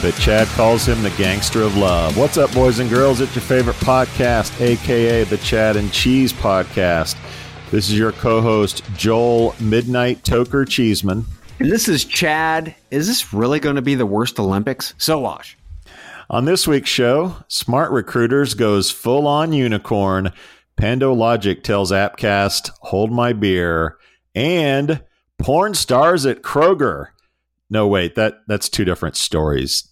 but Chad calls him the gangster of love. What's up, boys and girls? It's your favorite podcast, aka the Chad and Cheese Podcast. This is your co host, Joel Midnight Toker Cheeseman. And this is Chad. Is this really going to be the worst Olympics? Sowash. On this week's show, SmartRecruiters goes full on unicorn. PandoLogic tells Appcast, hold my beer. And porn stars at Kroger. No, wait, that that's two different stories.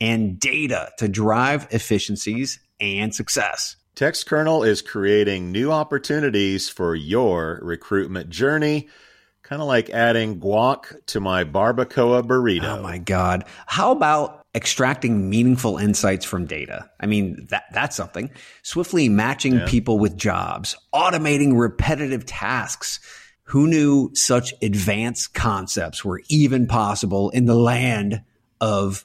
and data to drive efficiencies and success. Textkernel is creating new opportunities for your recruitment journey, kind of like adding guac to my barbacoa burrito. Oh my God. How about extracting meaningful insights from data. I mean, that, that's something. Swiftly matching yeah. people with jobs, automating repetitive tasks. Who knew such advanced concepts were even possible in the land of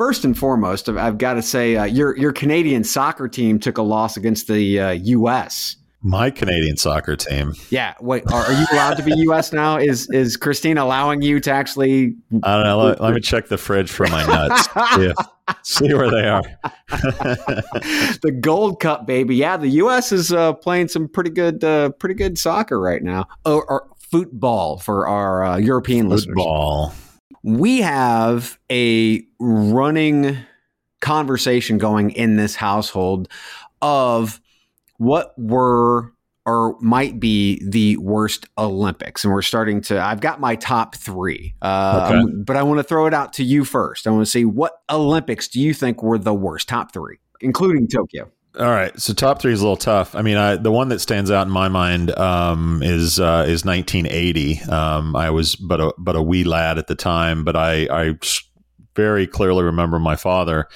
First and foremost, I've got to say uh, your your Canadian soccer team took a loss against the uh, U.S. My Canadian soccer team. Yeah. Wait, are, are you allowed to be U.S. now? Is is Christine allowing you to actually? I don't know. Let, let me check the fridge for my nuts. see, see where they are. the Gold Cup, baby. Yeah, the U.S. is uh, playing some pretty good, uh, pretty good soccer right now. Or, or football for our uh, European football. listeners. Football. We have a running conversation going in this household of what were or might be the worst Olympics. And we're starting to, I've got my top three, uh, okay. but I want to throw it out to you first. I want to see what Olympics do you think were the worst, top three, including Tokyo? All right, so top three is a little tough. I mean, I, the one that stands out in my mind um, is uh, is 1980. Um, I was but a but a wee lad at the time, but I I very clearly remember my father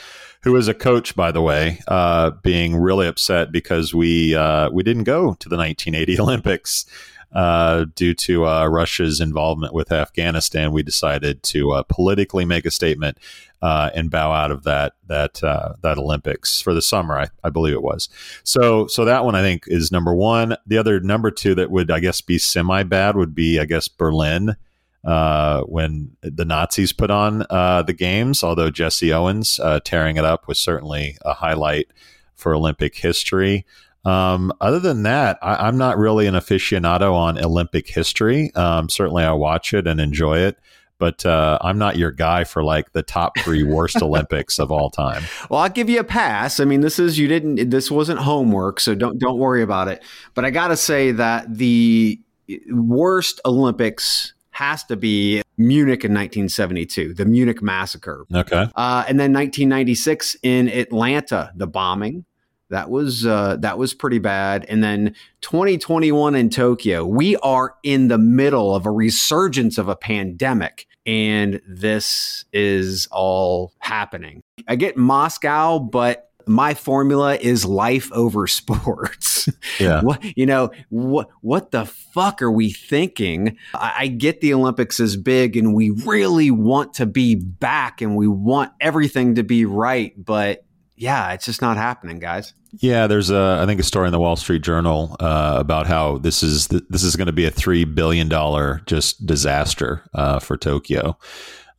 who was a coach, by the way, uh, being really upset because we uh, we didn't go to the 1980 Olympics. uh, due to uh, Russia's involvement with Afghanistan, we decided to uh, politically make a statement uh, and bow out of that that uh, that Olympics for the summer. I, I believe it was. So so that one I think is number one. The other number two that would I guess be semi bad would be I guess Berlin. Uh, when the Nazis put on uh, the games, although Jesse Owens uh, tearing it up was certainly a highlight for Olympic history. Um, other than that, I, am not really an aficionado on Olympic history. Um, certainly, I watch it and enjoy it but uh, I'm not your guy for like the top three worst Olympics of all time. Well, I'll give you a pass. I mean, this is you didn't. This wasn't homework, so don't don't worry about it. But I got to say that the worst Olympics has to be Munich in 1972, the Munich massacre. Okay. Uh, and then 1996 in Atlanta, the bombing. That was uh, that was pretty bad. And then 2021 in Tokyo, we are in the middle of a resurgence of a pandemic, and this is all happening. I get Moscow, but my formula is life over sports. Yeah. what, you know, what what the fuck are we thinking? I, I, get the Olympics is big and we really want to be back and we want everything to be right, but yeah, it's just not happening, guys. Yeah, there's a I think a story in the Wall Street Journal uh, about how this is this is going to be a three billion dollar just disaster uh, for Tokyo,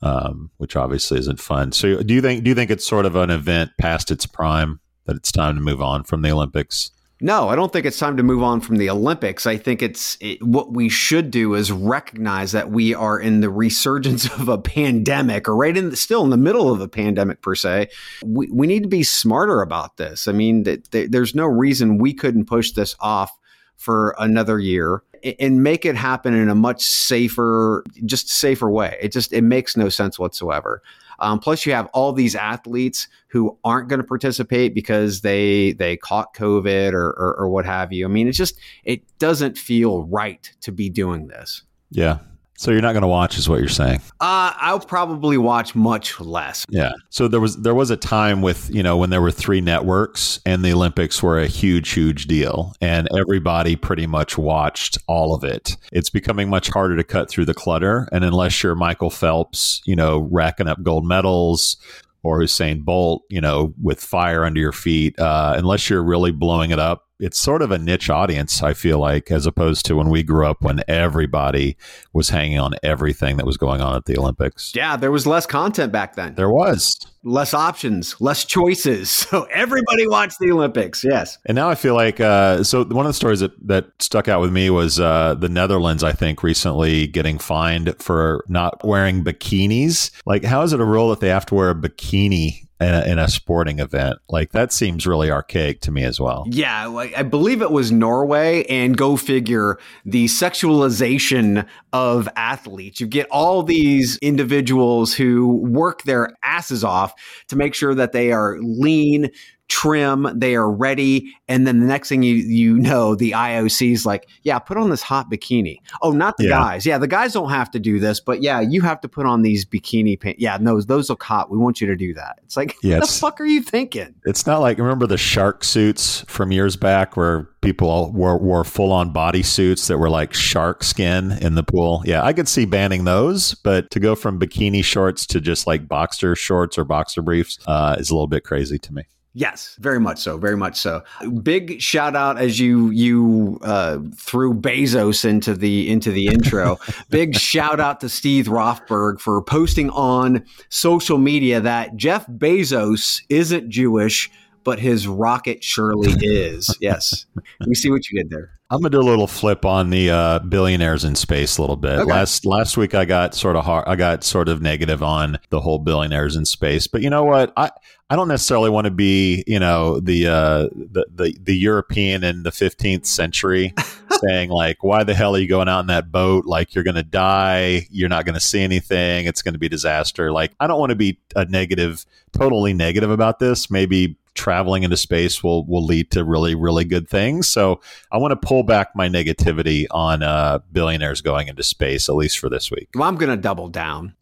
um, which obviously isn't fun. So, do you think do you think it's sort of an event past its prime that it's time to move on from the Olympics? No, I don't think it's time to move on from the Olympics. I think it's it, what we should do is recognize that we are in the resurgence of a pandemic, or right in the, still in the middle of a pandemic per se. We we need to be smarter about this. I mean, th- th- there's no reason we couldn't push this off for another year and make it happen in a much safer, just safer way. It just it makes no sense whatsoever. Um, plus, you have all these athletes who aren't going to participate because they they caught COVID or, or, or what have you. I mean, it's just it doesn't feel right to be doing this. Yeah, so you're not going to watch, is what you're saying? Uh, I'll probably watch much less. Yeah. So there was there was a time with you know when there were three networks and the Olympics were a huge huge deal and everybody pretty much watched all of it. It's becoming much harder to cut through the clutter, and unless you're Michael Phelps, you know, racking up gold medals, or Usain Bolt, you know, with fire under your feet, uh, unless you're really blowing it up it's sort of a niche audience, I feel like, as opposed to when we grew up when everybody was hanging on everything that was going on at the Olympics. Yeah, there was less content back then. There was. Less options, less choices. So everybody watched the Olympics, yes. And now I feel like, uh, so one of the stories that, that stuck out with me was uh, the Netherlands, I think, recently getting fined for not wearing bikinis. Like, how is it a rule that they have to wear a bikini in a, in a, sporting event. Like that seems really archaic to me as well. Yeah, I believe it was Norway, and go figure the sexualization of athletes. You get all these individuals who work their asses off to make sure that they are lean, trim, they are ready, and then the next thing you you know, the IOC is like, yeah, put on this hot bikini. Oh, not the yeah. guys. Yeah, the guys don't have to do this, but yeah, you have to put on these bikini pants. Yeah, no, those look hot. We want you to do that. It's like, yeah, what the fuck are you thinking? It's not like remember the shark suits from years back where people wore, wore full on body suits that were like shark skin in the pool. Yeah, I could see banning those, but to go from bikini shorts to just like boxer shorts or boxer briefs uh, is a little bit crazy to me. Yes, very much so, very much so. Big shout out as you you uh, threw Bezos into the into the intro. Big shout out to Steve Rothberg for posting on social media that Jeff Bezos isn't Jewish, but his rocket surely is. yes, we see what you did there. I'm gonna do a little flip on the uh, billionaires in space a little bit. Okay. Last last week I got sort of hard, I got sort of negative on the whole billionaires in space, but you know what? I I don't necessarily want to be you know the uh, the, the the European in the 15th century saying like why the hell are you going out in that boat like you're gonna die you're not gonna see anything it's gonna be disaster like I don't want to be a negative totally negative about this maybe traveling into space will will lead to really really good things. So I want to pull back my negativity on uh, billionaires going into space at least for this week. Well, I'm going to double down.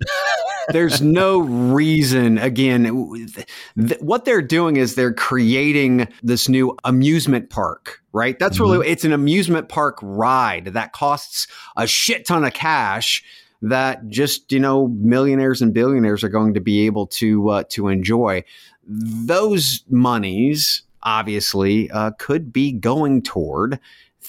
there's no reason. Again, th- what they're doing is they're creating this new amusement park. Right. That's mm-hmm. really it's an amusement park ride that costs a shit ton of cash that just you know millionaires and billionaires are going to be able to uh, to enjoy. Those monies obviously uh, could be going toward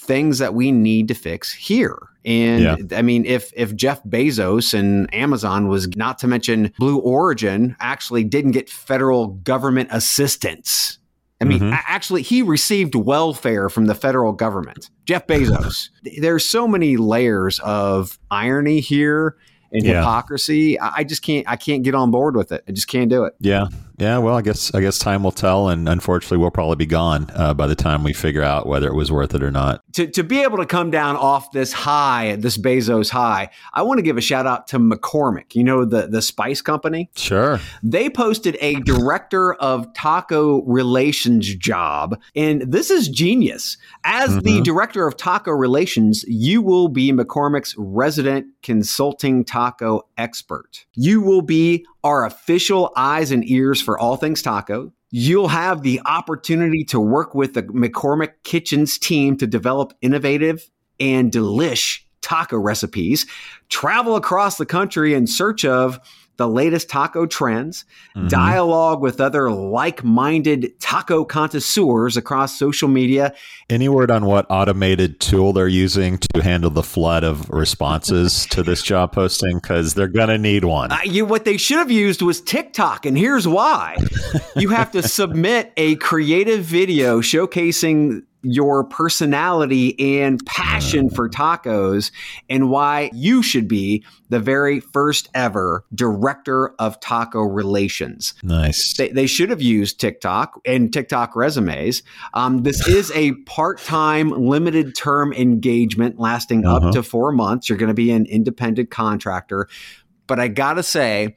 things that we need to fix here. And yeah. I mean, if if Jeff Bezos and Amazon was not to mention Blue Origin actually didn't get federal government assistance. I mean, mm-hmm. actually, he received welfare from the federal government. Jeff Bezos. There's so many layers of irony here and yeah. hypocrisy. I just can't. I can't get on board with it. I just can't do it. Yeah, yeah, well, I guess I guess time will tell, and unfortunately, we'll probably be gone uh, by the time we figure out whether it was worth it or not. To to be able to come down off this high, this Bezos high, I want to give a shout out to McCormick. You know the the spice company. Sure. They posted a director of taco relations job, and this is genius. As mm-hmm. the director of taco relations, you will be McCormick's resident consulting taco expert. You will be our official eyes and ears for all things taco. You'll have the opportunity to work with the McCormick Kitchens team to develop innovative and delish taco recipes, travel across the country in search of the latest taco trends, mm-hmm. dialogue with other like minded taco connoisseurs across social media. Any word on what automated tool they're using to handle the flood of responses to this job posting? Because they're going to need one. Uh, you, what they should have used was TikTok, and here's why. you have to submit a creative video showcasing your personality and passion for tacos and why you should be the very first ever director of taco relations. Nice. They, they should have used TikTok and TikTok resumes. Um, this is a part time, limited term engagement lasting uh-huh. up to four months. You're going to be an independent contractor. But I got to say,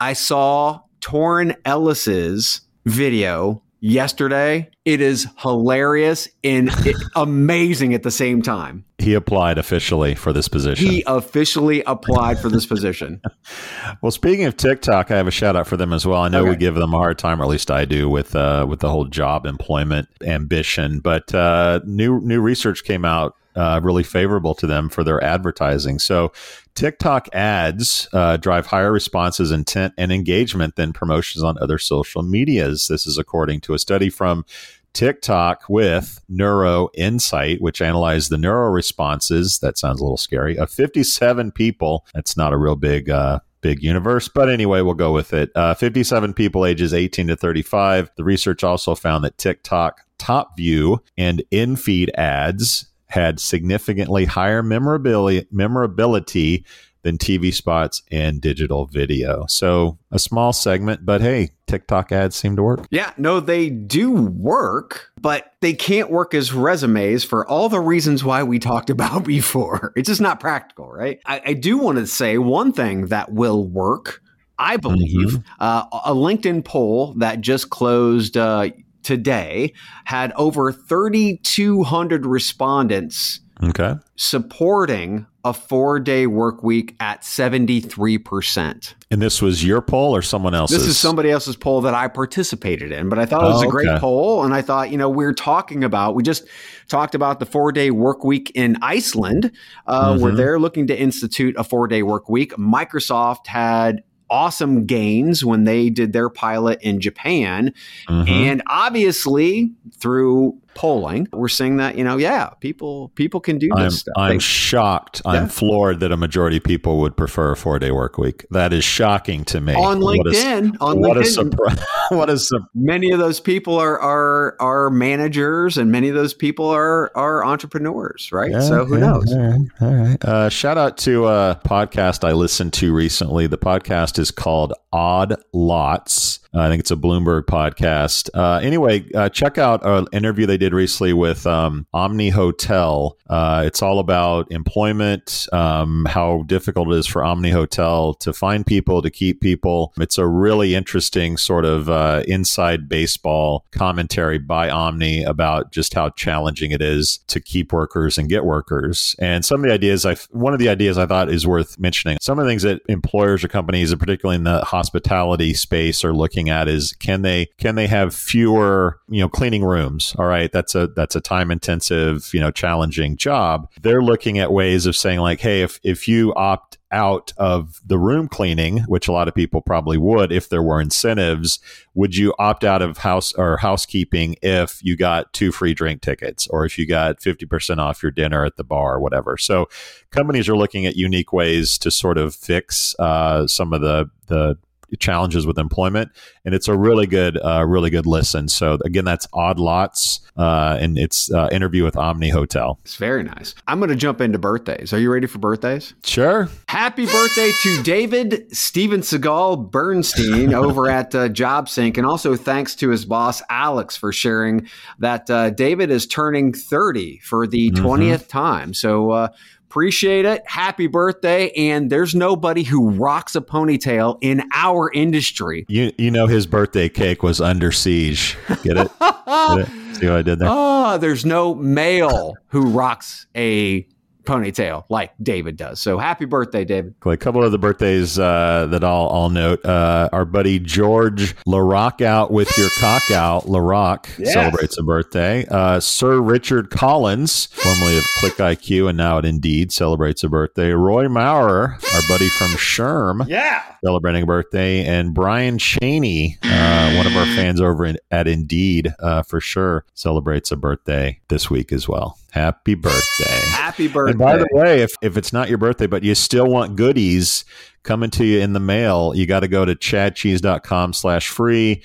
I saw Torrin Ellis's video yesterday. It is hilarious and amazing at the same time. He applied officially for this position. He officially applied for this position. well, speaking of TikTok, I have a shout out for them as well. I know okay. we give them a hard time, or at least I do, with uh, with the whole job employment ambition. But uh, new new research came out uh, really favorable to them for their advertising. So, TikTok ads uh, drive higher responses, intent, and engagement than promotions on other social medias. This is according to a study from TikTok with Neuro Insight, which analyzed the neuro responses. That sounds a little scary. Of 57 people. That's not a real big. Uh, big universe. But anyway, we'll go with it. Uh, 57 people ages 18 to 35. The research also found that TikTok top view and in feed ads had significantly higher memorability, memorability than TV spots and digital video. So a small segment, but hey, TikTok ads seem to work. Yeah, no, they do work, but they can't work as resumes for all the reasons why we talked about before. It's just not practical, right? I, I do want to say one thing that will work. I believe mm-hmm. uh, a LinkedIn poll that just closed uh, today had over 3,200 respondents okay. supporting a four day work week at 73%. And this was your poll or someone else's? This is somebody else's poll that I participated in, but I thought it was oh, a great okay. poll. And I thought, you know, we're talking about, we just talked about the four day work week in Iceland, uh, mm-hmm. where they're looking to institute a four day work week. Microsoft had awesome gains when they did their pilot in Japan. Mm-hmm. And obviously, through polling, we're seeing that you know, yeah, people people can do this I'm, stuff. I'm they, shocked. Yeah. I'm floored that a majority of people would prefer a four day work week. That is shocking to me. On LinkedIn, what a, on what LinkedIn, a surprise! what a su- many of those people are are are managers, and many of those people are are entrepreneurs, right? Yeah, so who yeah, knows? All right, all right. Uh, shout out to a podcast I listened to recently. The podcast is called Odd Lots. I think it's a Bloomberg podcast. Uh, anyway, uh, check out an interview they did recently with um, Omni Hotel. Uh, it's all about employment, um, how difficult it is for Omni Hotel to find people, to keep people. It's a really interesting sort of uh, inside baseball commentary by Omni about just how challenging it is to keep workers and get workers. And some of the ideas, I one of the ideas I thought is worth mentioning. Some of the things that employers or companies, particularly in the hospitality space, are looking at is can they can they have fewer you know cleaning rooms? All right, that's a that's a time intensive you know challenging job. They're looking at ways of saying like, hey, if if you opt out of the room cleaning, which a lot of people probably would if there were incentives, would you opt out of house or housekeeping if you got two free drink tickets or if you got 50% off your dinner at the bar or whatever? So companies are looking at unique ways to sort of fix uh, some of the, the challenges with employment, and it's a really good, uh, really good listen. So again, that's Odd Lots, uh, and it's uh, interview with Omni Hotel. It's very nice. I'm going to jump into birthdays. Are you ready for birthdays? Sure. Happy birthday to David Steven Seagal Bernstein over at uh, JobSync, and also thanks to his boss Alex for sharing that uh, David is turning 30 for the mm-hmm. 20th time. So uh, Appreciate it. Happy birthday. And there's nobody who rocks a ponytail in our industry. You you know his birthday cake was under siege. Get it? Get it? See what I did there? Oh, there's no male who rocks a ponytail like David does. So happy birthday, David. A couple of the birthdays uh, that I'll, I'll note. Uh, our buddy George LaRocque out with your cock out. LaRocque yes. celebrates a birthday. Uh, Sir Richard Collins, formerly of Click IQ and now at Indeed, celebrates a birthday. Roy Maurer, our buddy from SHRM, yeah, celebrating a birthday. And Brian Cheney, uh, one of our fans over in, at Indeed uh, for sure, celebrates a birthday this week as well. Happy birthday. Happy birthday. And by the way, if, if it's not your birthday, but you still want goodies coming to you in the mail, you got to go to chadcheese.com slash free.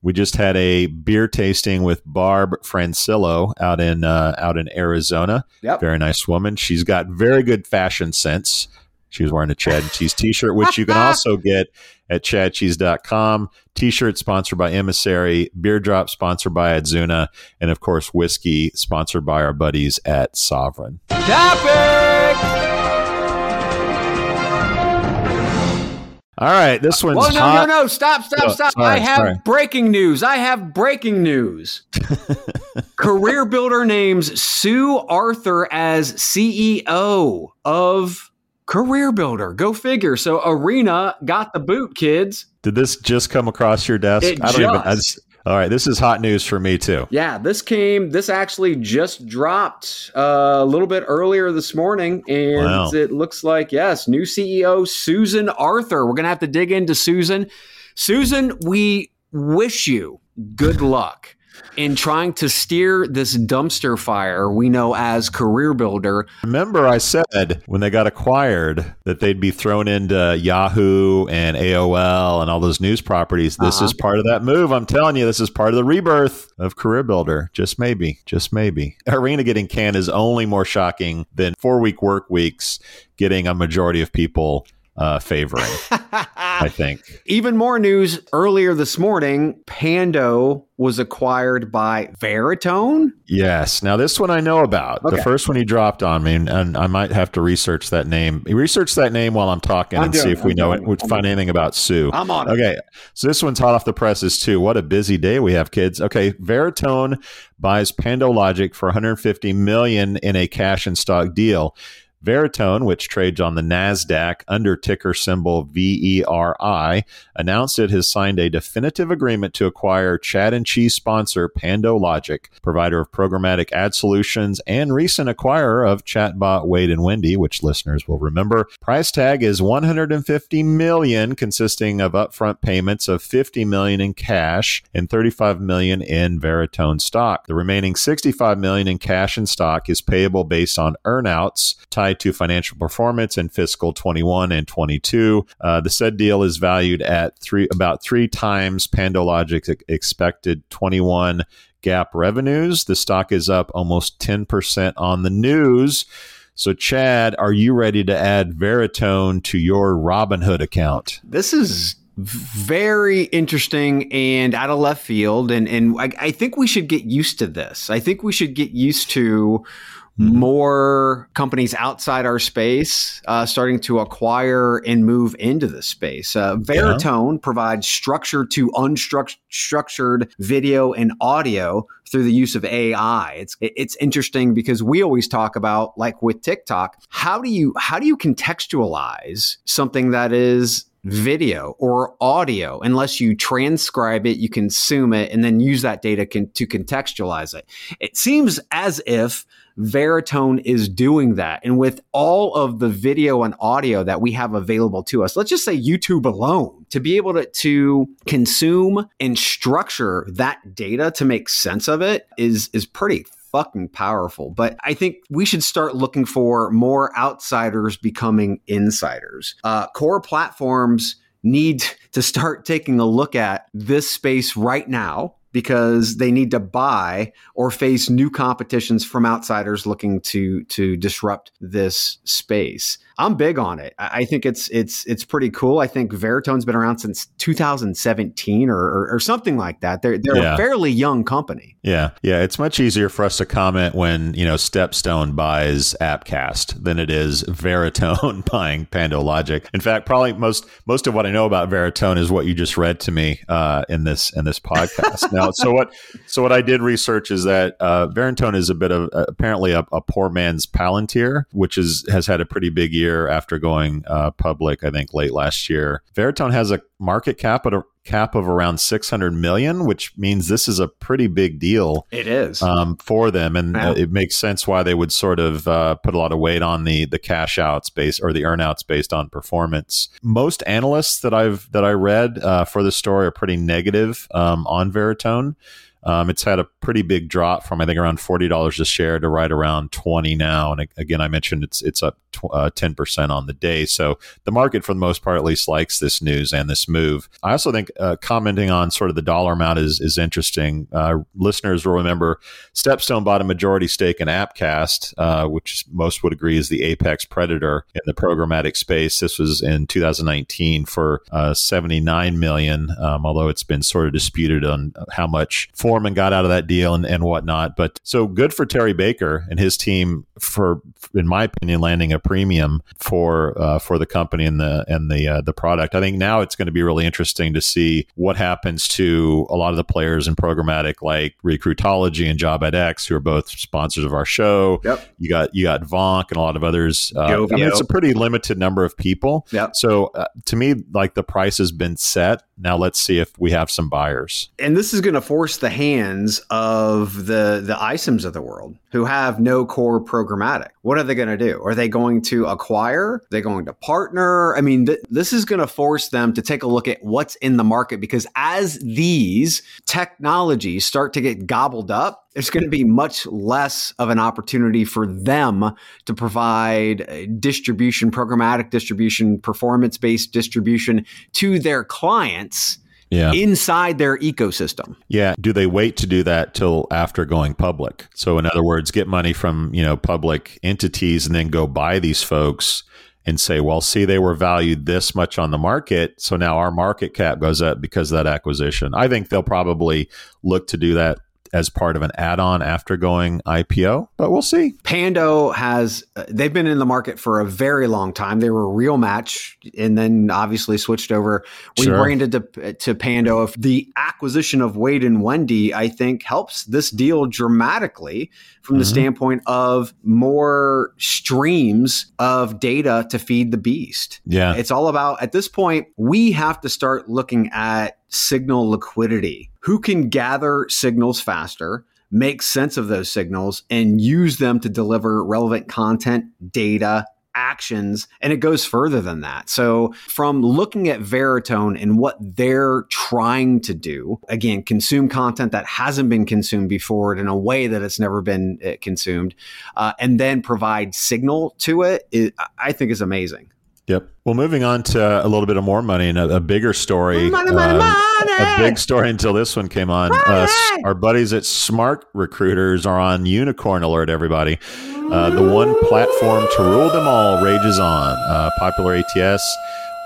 We just had a beer tasting with Barb Francillo out in uh, out in Arizona. Yep. Very nice woman. She's got very good fashion sense. She was wearing a Chad and Cheese t-shirt, which you can also get at chadcheese.com. T-shirt sponsored by Emissary, beer drop sponsored by Adzuna, and of course whiskey sponsored by our buddies at Sovren. Topic! All right, this uh, one's well, no, hot. no, no, stop, stop, oh, stop. Sorry, I have sorry. breaking news. I have breaking news. CareerBuilder names Sue Arthur as CEO of CareerBuilder. Go figure. So Irina got the boot, kids. Did this just come across your desk? It I don't just. even. I just, all right, this is hot news for me too. Yeah, this came. This actually just dropped uh, a little bit earlier this morning, and wow. it looks like yes, new CEO Susan Arthur. We're gonna have to dig into Susan. Susan, we wish you good luck in trying to steer this dumpster fire we know as CareerBuilder. Remember, I said when they got acquired that they'd be thrown into Yahoo and AOL and all those news properties. This uh-huh. is part of that move. I'm telling you, this is part of the rebirth of CareerBuilder. Just maybe, just maybe. Irina getting canned is only more shocking than four week work weeks getting a majority of people uh, favoring. I think. Even more news earlier this morning Pando was acquired by Veritone. Yes. Now, this one I know about. Okay. The first one he dropped on me, and I might have to research that name. Research that name while I'm talking I'm and see if we I'm know it. Would find anything about Sue. I'm on Okay. So this one's hot off the presses, too. What a busy day we have, kids. Okay. Veritone buys PandoLogic for 150 million in a cash and stock deal. Veritone, which trades on the NASDAQ under ticker symbol VERI, announced it has signed a definitive agreement to acquire Chad and Cheese sponsor PandoLogic, provider of programmatic ad solutions and recent acquirer of chatbot Wade and Wendy, which listeners will remember. Price tag is 150 million, consisting of upfront payments of 50 million in cash and 35 million in Veritone stock. The remaining 65 million in cash and stock is payable based on earnouts tied tied to financial performance in fiscal 21 and 22. Uh, the said deal is valued at three about three times PandoLogic's expected 21 GAAP revenues. The stock is up almost 10% on the news. So, Chad, are you ready to add Veritone to your Robinhood account? This is very interesting and out of left field. And, and I, I think we should get used to this. I think we should get used to Mm-hmm. more companies outside our space uh, starting to acquire and move into the space. Uh, Veritone yeah. provides structure to unstructured video and audio through the use of AI. It's it's interesting because we always talk about like with TikTok, how do you how do you contextualize something that is video or audio unless you transcribe it, you consume it, and then use that data con- to contextualize it. It seems as if Veritone is doing that. And with all of the video and audio that we have available to us, let's just say YouTube alone, to be able to, to consume and structure that data to make sense of it is, is pretty fucking powerful. But I think we should start looking for more outsiders becoming insiders. Uh, core platforms need to start taking a look at this space right now because they need to buy or face new competitions from outsiders looking to to disrupt this space. I'm big on it. I think it's it's it's pretty cool. I think Veritone's been around since 2017 or or, or something like that. They're they're yeah. a fairly young company. Yeah, yeah. It's much easier for us to comment when you know Stepstone buys Appcast than it is Veritone buying PandoLogic. In fact, probably most most of what I know about Veritone is what you just read to me uh, in this in this podcast. now, so what so what I did research is that uh, Veritone is a bit of uh, apparently a, a poor man's Palantir, which is has had a pretty big year year after going uh, public, I think late last year. Veritone has a market cap at a cap of around 600 million, which means this is a pretty big deal. It is um, for them, and wow. it makes sense why they would sort of uh, put a lot of weight on the the cash outs based or the earnouts based on performance. Most analysts that I've that I read uh, for the story are pretty negative um, on Veritone. Um, it's had a pretty big drop from I think around forty dollars a share to right around twenty now. And again, I mentioned it's it's up uh, ten percent on the day. So the market, for the most part, at least likes this news and this move. I also think uh, commenting on sort of the dollar amount is is interesting. Uh, listeners will remember Stepstone bought a majority stake in Appcast, uh, which most would agree is the apex predator in the programmatic space. This was in 2019 for uh, 79 million, um, although it's been sort of disputed on how much. Foreman got out of that deal and, and whatnot. But so good for Terry Baker and his team for, in my opinion, landing a premium for uh, for the company and the and the uh, the product. I think now it's going to be really interesting to see what happens to a lot of the players in programmatic like Recruitology and JobAdX, who are both sponsors of our show. Yep. You got you got Vonq and a lot of others. Uh, I mean, it's a pretty limited number of people. Yep. So uh, to me, like the price has been set. Now let's see if we have some buyers. And this is going to force the hands of the the iCIMS of the world who have no core programmatic. What are they going to do? Are they going to acquire? They're going to partner? I mean, th- this is going to force them to take a look at what's in the market because as these technologies start to get gobbled up, there's going to be much less of an opportunity for them to provide uh, distribution, programmatic distribution, performance based distribution to their clients yeah. inside their ecosystem. Yeah. Do they wait to do that till after going public? So, in other words, get money from you know public entities and then go buy these folks and say, well, see, they were valued this much on the market. So now our market cap goes up because of that acquisition. I think they'll probably look to do that as part of an add-on after going IPO, but we'll see. Pando has uh, they've been in the market for a very long time. They were a real match and then obviously switched over We sure. to to Pando. If the acquisition of Wade and Wendy, I think helps this deal dramatically from mm-hmm. the standpoint of more streams of data to feed the beast. Yeah. It's all about at this point we have to start looking at signal liquidity. Who can gather signals faster, make sense of those signals, and use them to deliver relevant content, data, actions, and it goes further than that. So, from looking at Veritone and what they're trying to do, again, consume content that hasn't been consumed before in a way that it's never been uh, consumed, uh, and then provide signal to it, it, I think is amazing. Yep. Well, moving on to a little bit of more money and a, a bigger story. Money, money, uh, money. A big story until this one came on. Uh, our buddies at Smart Recruiters are on Unicorn Alert, everybody. Uh, the one platform to rule them all rages on. Uh, popular ATS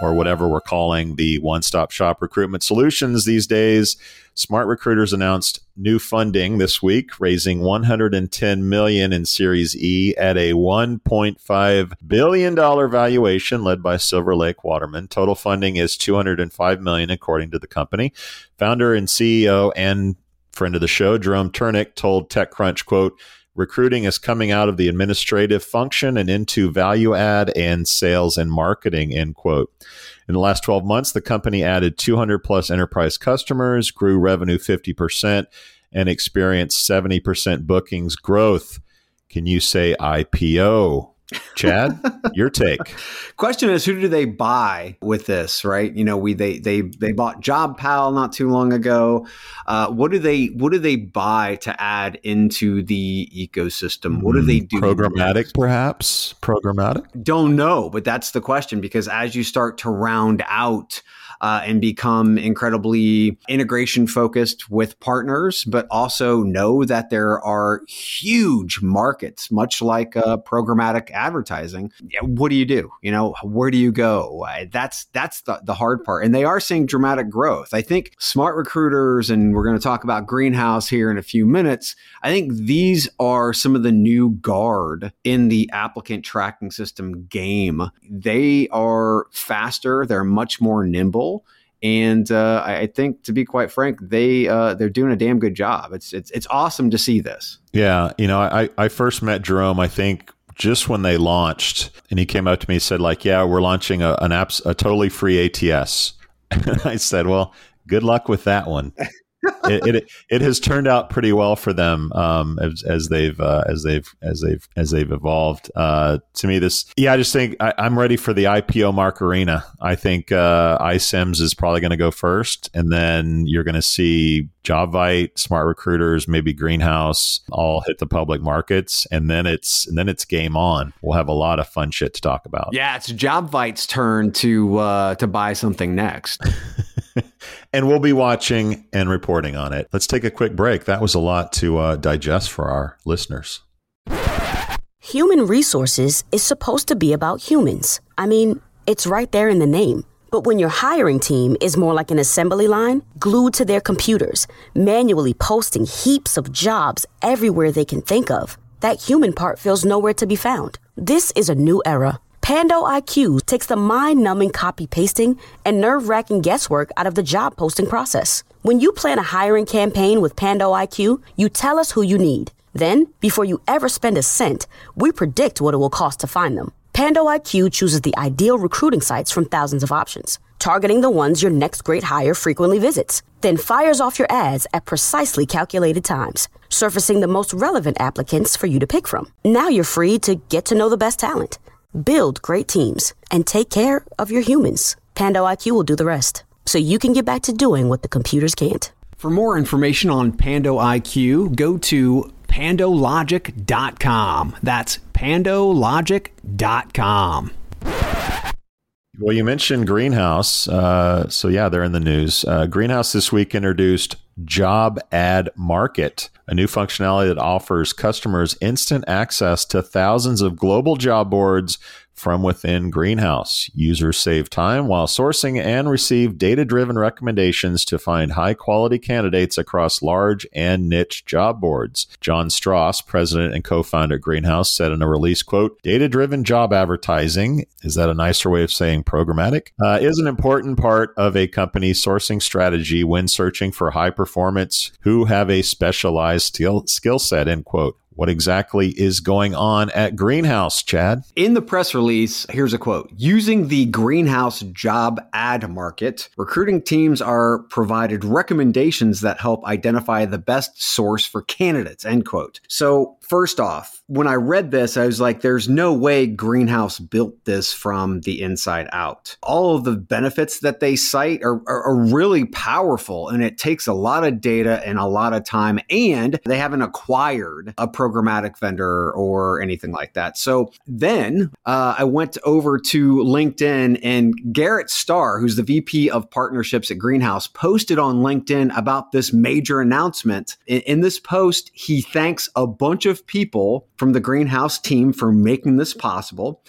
or whatever we're calling the one stop shop recruitment solutions these days. SmartRecruiters announced new funding this week, raising 110 million in Series E at a 1.5 billion dollar valuation led by Silver Lake Waterman. Total funding is 205 million according to the company. Founder and CEO and friend of the show, Jerome Ternynck, told TechCrunch, quote, recruiting is coming out of the administrative function and into value add and sales and marketing, end quote. In the last 12 months, the company added 200 plus enterprise customers, grew revenue 50%, and experienced 70% bookings growth. Can you say IPO? Chad, your take. Question is, who do they buy with this? Right? You know, we they they they bought JobPal not too long ago. Uh, what do they what do they buy to add into the ecosystem? What do they do? Programmatic, perhaps. Programmatic. Don't know, but that's the question because as you start to round out uh, and become incredibly integration focused with partners, but also know that there are huge markets, much like uh, programmatic advertising. What do you do? You know, where do you go? That's that's the, the hard part. And they are seeing dramatic growth. I think SmartRecruiters, and we're going to talk about greenhouse here in a few minutes. I think these are some of the new guard in the applicant tracking system game. They are faster. They're much more nimble and uh, I think, to be quite frank, they uh, they're doing a damn good job. It's it's it's awesome to see this. Yeah, you know, I I first met Jerome. I think just when they launched, and he came up to me and said, like, yeah, we're launching a, an app, a totally free ATS. And I said, well, good luck with that one. It, it, it has turned out pretty well for them um, as, as they've uh, as they've as they've as they've evolved. Uh, to me, this yeah, I just think I, am ready for the IPO Mark Arena. I think uh, iCIMS is probably going to go first, and then you're going to see Jobvite, Smart Recruiters, maybe Greenhouse all hit the public markets, and then it's and then it's game on. We'll have a lot of fun shit to talk about. Yeah, it's Jobvite's turn to uh, to buy something next. and we'll be watching and reporting on it. Let's take a quick break. That was a lot to uh, digest for our listeners. Human resources is supposed to be about humans. I mean, it's right there in the name. But when your hiring team is more like an assembly line, glued to their computers, manually posting heaps of jobs everywhere they can think of, that human part feels nowhere to be found. This is a new era Pando IQ takes the mind numbing copy pasting and nerve wracking guesswork out of the job posting process. When you plan a hiring campaign with Pando IQ, you tell us who you need. Then, before you ever spend a cent, we predict what it will cost to find them. Pando IQ chooses the ideal recruiting sites from thousands of options, targeting the ones your next great hire frequently visits, then fires off your ads at precisely calculated times, surfacing the most relevant applicants for you to pick from. Now you're free to get to know the best talent build great teams, and take care of your humans. Pando IQ will do the rest, so you can get back to doing what the computers can't. For more information on Pando IQ, go to pandologic.com. That's pandologic.com. Well, you mentioned Greenhouse. Uh, so, yeah, they're in the news. Uh, Greenhouse this week introduced Job Ad Market, a new functionality that offers customers instant access to thousands of global job boards from within Greenhouse. Users save time while sourcing and receive data driven recommendations to find high quality candidates across large and niche job boards. John Stross, president and co founder Greenhouse, said in a release quote, Data driven job advertising, is that a nicer way of saying programmatic? Uh, is an important part of a company's sourcing strategy when searching for high performance who have a specialized skill, skill set, end quote. What exactly is going on at Greenhouse, Chad? In the press release, here's a quote Using the Greenhouse job ad market, recruiting teams are provided recommendations that help identify the best source for candidates, end quote. So, first off, when I read this, I was like, there's no way Greenhouse built this from the inside out. All of the benefits that they cite are, are, are, really powerful, and it takes a lot of data and a lot of time, and they haven't acquired a programmatic vendor or anything like that. So then uh, I went over to LinkedIn, and Garrett Starr, who's the VP of partnerships at Greenhouse, posted on LinkedIn about this major announcement. in, in this post, he thanks a bunch of people from the greenhouse team for making this possible.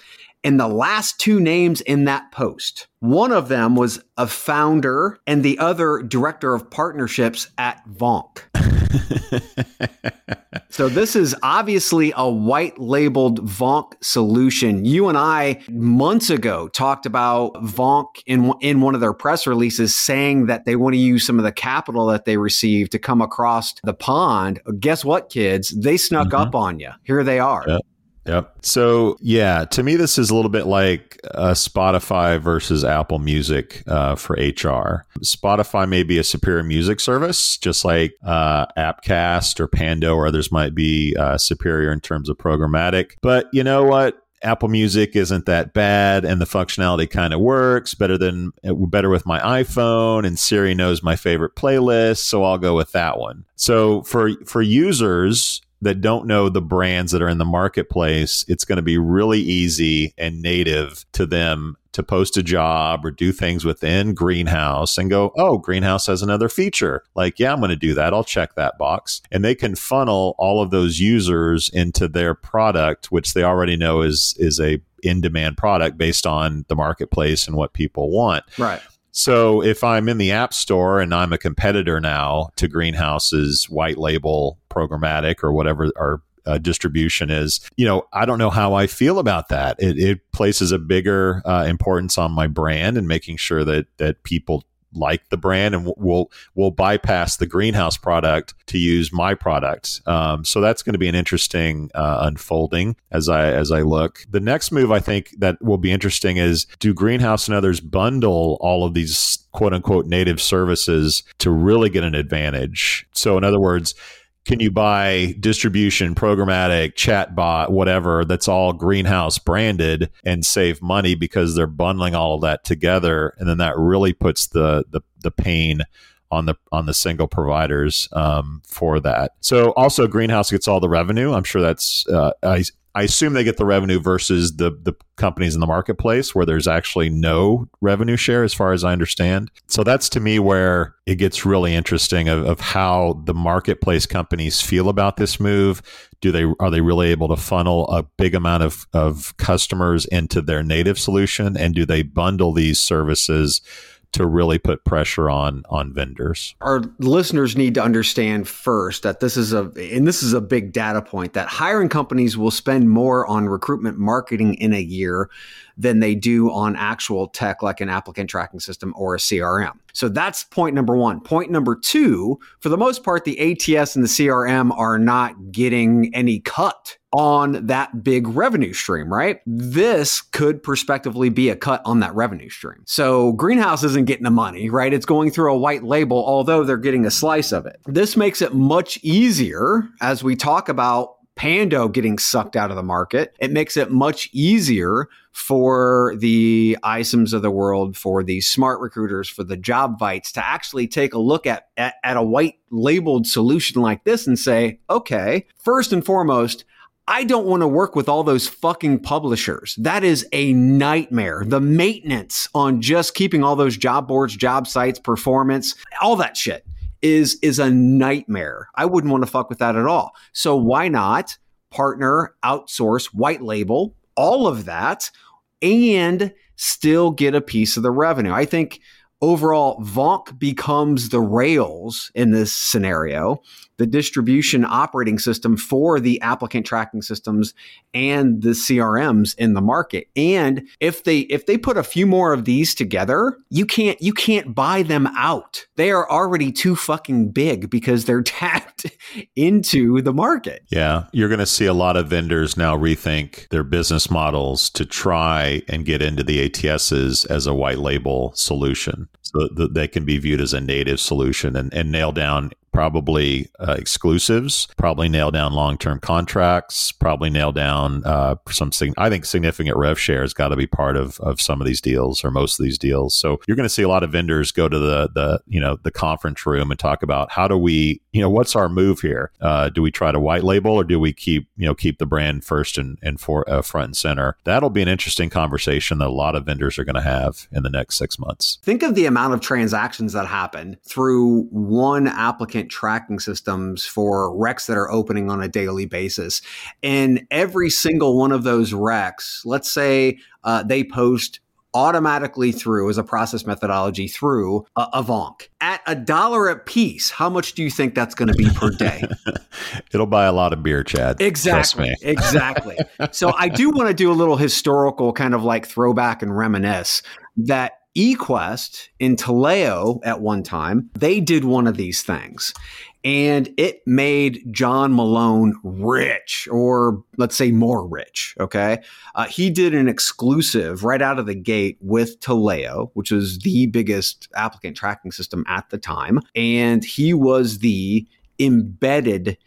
And the last two names in that post, one of them was a founder and the other director of partnerships at Vonq. so this is obviously a white labeled Vonq solution. You and I months ago talked about Vonq in in one of their press releases saying that they want to use some of the capital that they received to come across the pond. Guess what, kids? They snuck mm-hmm. up on you. Here they are. Yep. Yep. So yeah, to me, this is a little bit like a Spotify versus Apple Music uh, for HR. Spotify may be a superior music service, just like uh, Appcast or Pando or others might be uh, superior in terms of programmatic. But you know what? Apple Music isn't that bad, and the functionality kind of works better than better with my iPhone. And Siri knows my favorite playlist, so I'll go with that one. So for for users, that don't know the brands that are in the marketplace, it's going to be really easy and native to them to post a job or do things within Greenhouse and go, oh, Greenhouse has another feature. Like, yeah, I'm going to do that. I'll check that box. And they can funnel all of those users into their product, which they already know is is a in demand product based on the marketplace and what people want. Right. So if I'm in the App Store and I'm a competitor now to Greenhouse's white label programmatic or whatever our uh, distribution is, you know, I don't know how I feel about that. It, it places a bigger uh, importance on my brand and making sure that that people like the brand and we'll we'll bypass the greenhouse product to use my product. Um, so that's going to be an interesting uh, unfolding as I as I look. The next move I think that will be interesting is do greenhouse and others bundle all of these quote unquote native services to really get an advantage. So in other words can you buy distribution, programmatic, chatbot, whatever that's all greenhouse branded and save money because they're bundling all of that together, and then that really puts the the, the pain on the on the single providers um, for that. So also greenhouse gets all the revenue. I'm sure that's uh, I I assume they get the revenue versus the the companies in the marketplace where there's actually no revenue share, as far as I understand. So that's to me where it gets really interesting of, of how the marketplace companies feel about this move. Do they are they really able to funnel a big amount of, of customers into their native solution, and do they bundle these services? To really put pressure on on vendors. Our listeners need to understand first that this is a and this is a big data point that hiring companies will spend more on recruitment marketing in a year than they do on actual tech like an applicant tracking system or a CRM. So that's point number one. Point number two, for the most part, the ATS and the CRM are not getting any cut on that big revenue stream, right? This could prospectively be a cut on that revenue stream. So Greenhouse isn't getting the money, right? It's going through a white label, although they're getting a slice of it. This makes it much easier as we talk about Pando getting sucked out of the market. It makes it much easier for the iCIMS of the world, for the SmartRecruiters, for the Jobvites to actually take a look at, at, at a white labeled solution like this and say, okay, first and foremost, I don't want to work with all those fucking publishers. That is a nightmare. The maintenance on just keeping all those job boards, job sites, performance, all that shit is is a nightmare. I wouldn't want to fuck with that at all. So why not partner, outsource, white label, all of that and still get a piece of the revenue? I think overall Vonq becomes the rails in this scenario the distribution operating system for the applicant tracking systems and the CRMs in the market. And if they if they put a few more of these together, you can't you can't buy them out. They are already too fucking big because they're tapped into the market. Yeah, you're going to see a lot of vendors now rethink their business models to try and get into the ATSs as a white label solution so that they can be viewed as a native solution and, and nail down probably uh, exclusives, probably nail down long term contracts, probably nail down uh, some. I think significant rev share has got to be part of of some of these deals or most of these deals. So you're going to see a lot of vendors go to the the you know the conference room and talk about how do we you know what's our move here? Uh, do we try to white label or do we keep you know keep the brand first and and for uh, front and center? That'll be an interesting conversation that a lot of vendors are going to have in the next six months. Think of the amount of transactions that happen through one applicant tracking systems for recs that are opening on a daily basis. And every single one of those recs, let's say uh, they post automatically through as a process methodology through Vonq at a dollar a piece. How much do you think that's going to be per day? It'll buy a lot of beer, Chad. Exactly. Exactly. so I do want to do a little historical kind of like throwback and reminisce that eQuest in Taleo at one time, they did one of these things and it made John Malone rich, or let's say more rich. Okay. Uh, he did an exclusive right out of the gate with Taleo, which was the biggest applicant tracking system at the time. And he was the embedded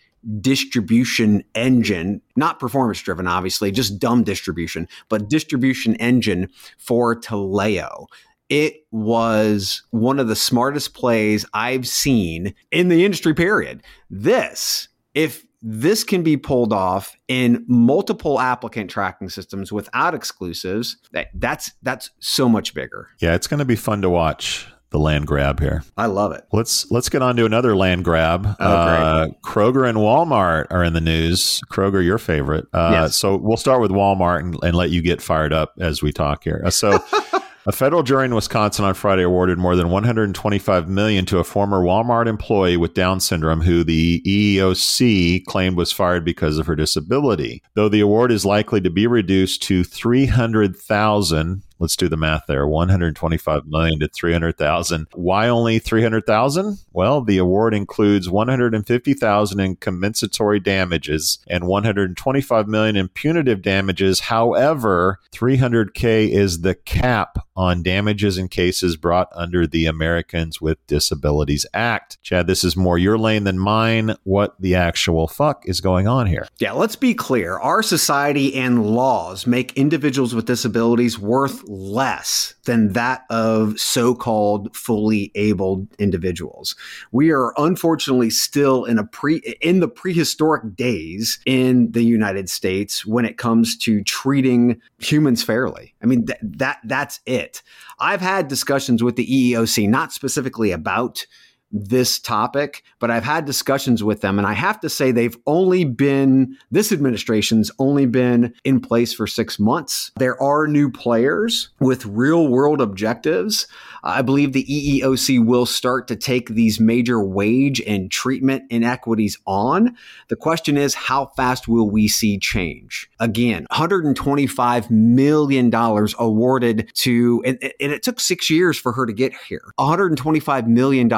distribution engine, not performance driven, obviously, just dumb distribution, but distribution engine for Taleo it was one of the smartest plays I've seen in the industry, period. This, if this can be pulled off in multiple applicant tracking systems without exclusives, that, that's that's so much bigger. Yeah, it's going to be fun to watch the land grab here. I love it. Let's let's get on to another land grab. Oh, uh, Kroger and Walmart are in the news. Kroger, your favorite. Uh, yes. So we'll start with Walmart and, and, let you get fired up as we talk here. Uh, so. A federal jury in Wisconsin on Friday awarded more than 125 million to a former Walmart employee with Down syndrome who the EEOC claimed was fired because of her disability. Though the award is likely to be reduced to 300,000 Let's do the math there. 125 million to 300,000. Why only 300,000? Well, the award includes 150,000 in compensatory damages and 125 million in punitive damages. However, 300k is the cap on damages in cases brought under the Americans with Disabilities Act. Chad, this is more your lane than mine. What the actual fuck is going on here? Yeah, let's be clear. Our society and laws make individuals with disabilities worth less than that of so called fully able individuals. We are unfortunately still in a pre in the prehistoric days in the United States when it comes to treating humans fairly. I mean th- that that's it. I've had discussions with the EEOC not specifically about this topic, but I've had discussions with them, and I have to say they've only been, this administration's only been in place for six months. There are new players with real world objectives. I believe the EEOC will start to take these major wage and treatment inequities on. The question is, how fast will we see change? Again, $125 million awarded to, and, and it took six years for her to get here. $125 million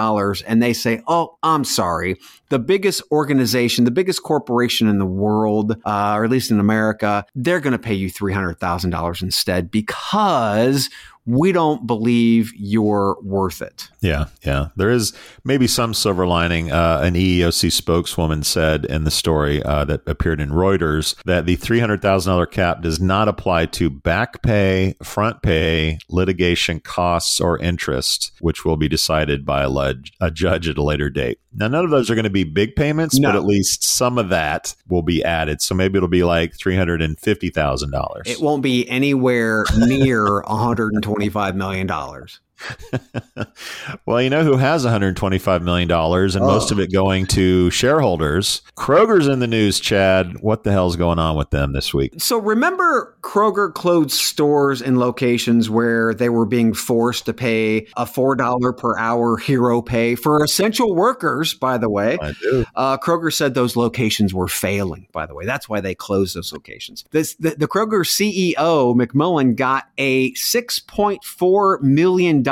and they say, Oh, I'm sorry. The biggest organization, the biggest corporation in the world, uh, or at least in America, they're going to pay you $300,000 instead because we don't believe you're worth it. Yeah, yeah. There is maybe some silver lining. Uh, an EEOC spokeswoman said in the story uh, that appeared in Reuters that the $300,000 cap does not apply to back pay, front pay, litigation costs, or interest, which will be decided by a, a judge at a later date. Now, none of those are going to be big payments, no. but at least some of that will be added. So maybe it'll be like $350,000. It won't be anywhere near 120 $25 million. well, you know who has $125 million and oh. most of it going to shareholders? Kroger's in the news, Chad. What the hell's going on with them this week? So remember Kroger closed stores in locations where they were being forced to pay a $4 per hour hero pay for essential workers, by the way. I do. Uh, Kroger said those locations were failing, by the way. That's why they closed those locations. This, the, the Kroger CEO, McMullen, got a $6.4 million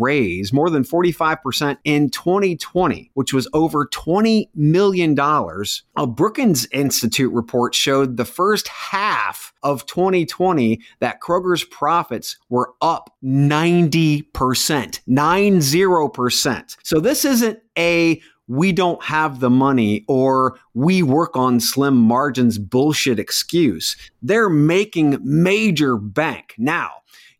raise, more than 45% in 2020, which was over $20 million. A Brookings Institute report showed the first half of 2020 that Kroger's profits were up 90%, 90%. So this isn't a we don't have the money or we work on slim margins bullshit excuse. They're making major bank. Now,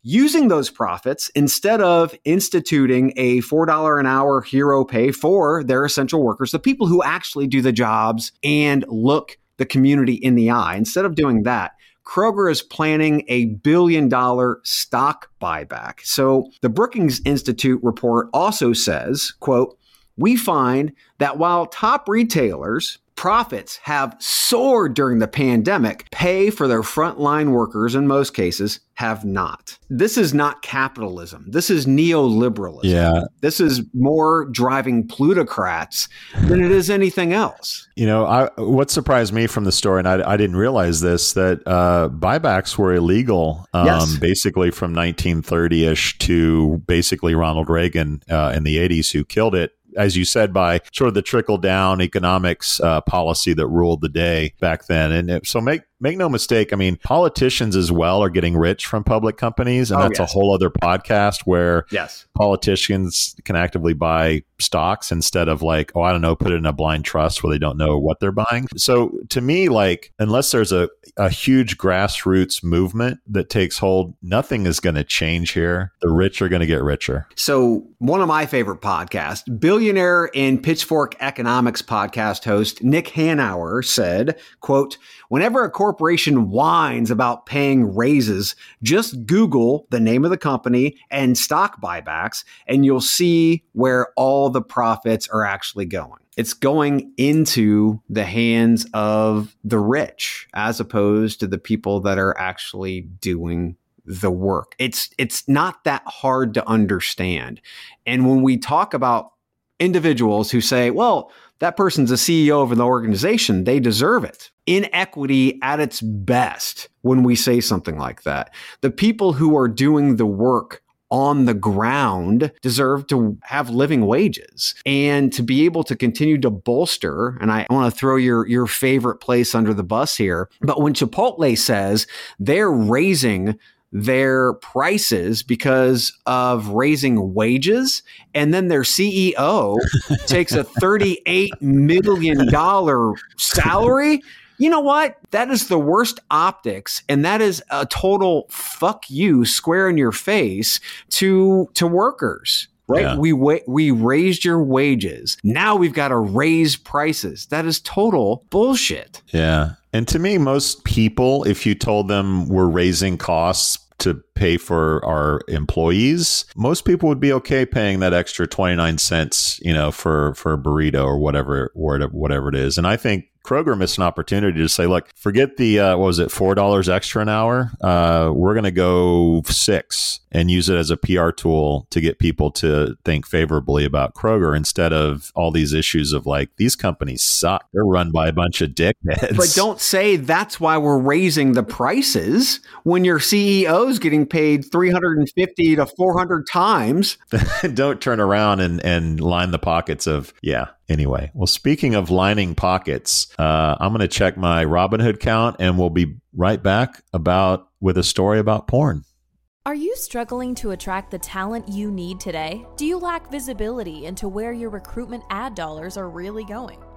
using those profits instead of instituting a $4 an hour hero pay for their essential workers, the people who actually do the jobs and look the community in the eye. Instead of doing that, Kroger is planning a billion dollar stock buyback. So the Brookings Institute report also says, quote, we find that while top retailers profits have soared during the pandemic, pay for their frontline workers in most cases have not. This is not capitalism. This is neoliberalism. Yeah. This is more driving plutocrats than it is anything else. You know, I, what surprised me from the story, and I, I didn't realize this, that uh, buybacks were illegal um, Yes. basically from 1930 ish to basically Ronald Reagan uh, in the 80s, who killed it. As you said, by sort of the trickle down economics uh, policy that ruled the day back then. And it, so make make no mistake, I mean, politicians as well are getting rich from public companies. And Oh, that's yes. a whole other podcast where Yes. politicians can actively buy stocks instead of like, oh, I don't know, put it in a blind trust where they don't know what they're buying. So to me, like, unless there's a, a huge grassroots movement that takes hold, nothing is going to change here. The rich are going to get richer. So, one of my favorite podcasts, billionaire and Pitchfork Economics podcast host Nick Hanauer said, quote, whenever a corporation whines about paying raises, just Google the name of the company and stock buybacks, and you'll see where all the profits are actually going. It's going into the hands of the rich as opposed to the people that are actually doing the work. It's it's not that hard to understand. And when we talk about individuals who say, well, that person's a CEO of an organization, they deserve it. Inequity at its best when we say something like that. The people who are doing the work on the ground deserve to have living wages and to be able to continue to bolster. And I want to throw your, your favorite place under the bus here. But when Chipotle says they're raising their prices because of raising wages. And then their CEO takes a $38 million salary. You know what? That is the worst optics, and that is a total fuck you, square in your face to to workers. Right? Yeah. We wa- we raised your wages. Now we've got to raise prices. That is total bullshit. Yeah. And to me, most people, if you told them we're raising costs to pay for our employees, most people would be okay paying that extra 29 cents, you know, for, for a burrito or whatever, whatever whatever it is. And I think Kroger missed an opportunity to say, look, forget the, uh, what was it, $4 extra an hour? Uh, we're going to go six and use it as a PR tool to get people to think favorably about Kroger instead of all these issues of like, these companies suck. They're run by a bunch of dickheads. But don't say that's why we're raising the prices when your CEO is getting paid 350 to 400 times. don't turn around and, and line the pockets of yeah anyway well speaking of lining pockets uh, i'm going to check my robinhood count and we'll be right back about with a story about porn Are you struggling to attract the talent you need today? Do you lack visibility into where your recruitment ad dollars are really going?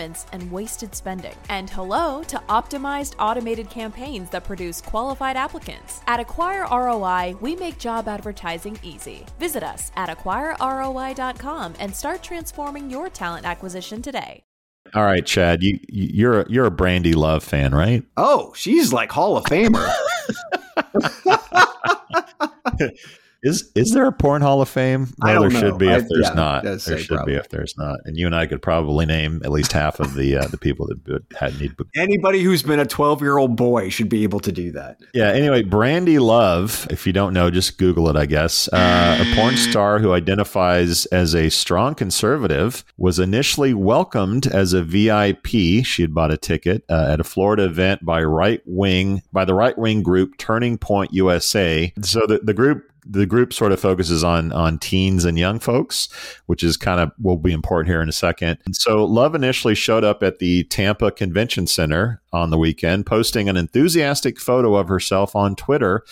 and wasted spending. And hello to optimized automated campaigns that produce qualified applicants. At Acquire ROI, we make job advertising easy. Visit us at acquireroi.com and start transforming your talent acquisition today. all right chad you you- you're a, you're a brandy love fan right Oh, she's like Hall of Famer. is is there a porn hall of fame I no there know. should be I- if there's yeah, not there should probably. be if there's not and you and i could probably name at least half of the uh, the people that had need Anybody who's been a 12 year old boy should be able to do that. Yeah. Anyway, Brandy Love, if you don't know, just Google it, I guess. Uh, a porn star who identifies as a strong conservative was initially welcomed as a VIP. She had bought a ticket uh, at a Florida event by right wing by the right wing group Turning Point USA. So the, the group the group sort of focuses on on teens and young folks, which is kind of will be important here in a second. And so Love initially showed up at the Tampa Convention Center on the weekend, posting an enthusiastic photo of herself on Twitter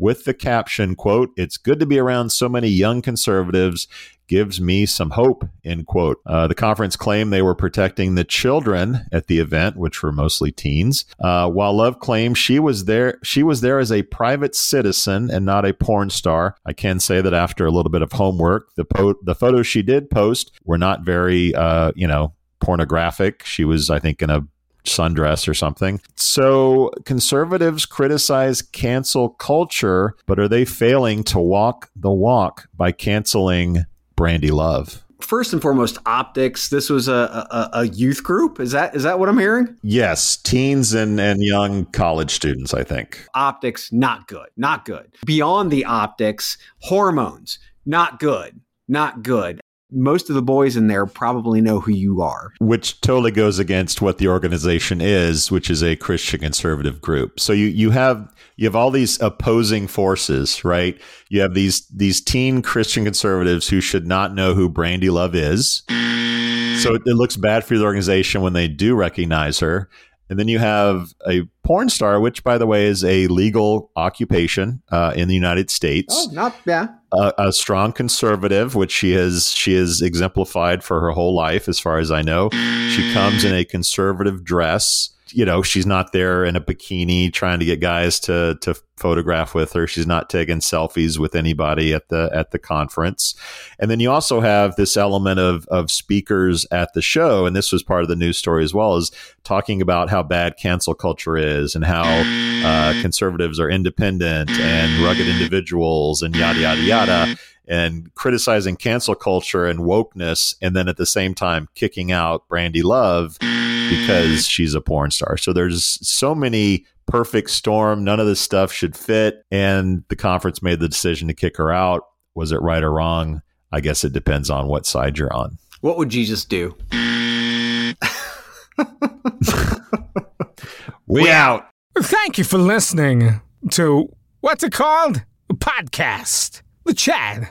with the caption, quote, It's good to be around so many young conservatives gives me some hope, end quote. Uh, the conference claimed they were protecting the children at the event, which were mostly teens, uh, while Love claimed she was there. She was there as a private citizen and not a porn star. I can say that after a little bit of homework, the po- the photos she did post were not very, uh, you know, pornographic. She was, I think, in a sundress or something. So conservatives criticize cancel culture, but are they failing to walk the walk by canceling Brandy Love? First and foremost, optics. This was a, a, a youth group. Is that is that what I'm hearing? Yes, teens and, and young college students, I think. Optics, not good. Not good. Beyond the optics, hormones, not good. Not good most of the boys in there probably know who you are. Which totally goes against what the organization is, which is a Christian conservative group. So you, you have you have all these opposing forces, right? You have these these teen Christian conservatives who should not know who Brandy Love is. So it, it looks bad for the organization when they do recognize her. And then you have a porn star, which, by the way, is a legal occupation uh, in the United States. Oh, not yeah. A, a, strong conservative, which she has she has exemplified for her whole life, as far as I know. She comes in a conservative dress you know, she's not there in a bikini trying to get guys to to photograph with her. She's not taking selfies with anybody at the at the conference. And then you also have this element of of speakers at the show, and this was part of the news story as well, is talking about how bad cancel culture is and how uh, conservatives are independent and rugged individuals and yada yada yada and criticizing cancel culture and wokeness, and then at the same time kicking out Brandy Love because she's a porn star. So there's so many perfect storm. None of this stuff should fit. And the conference made the decision to kick her out. Was it right or wrong? I guess it depends on what side you're on. What would Jesus do? we out. Thank you for listening to what's it called? A podcast. The Chad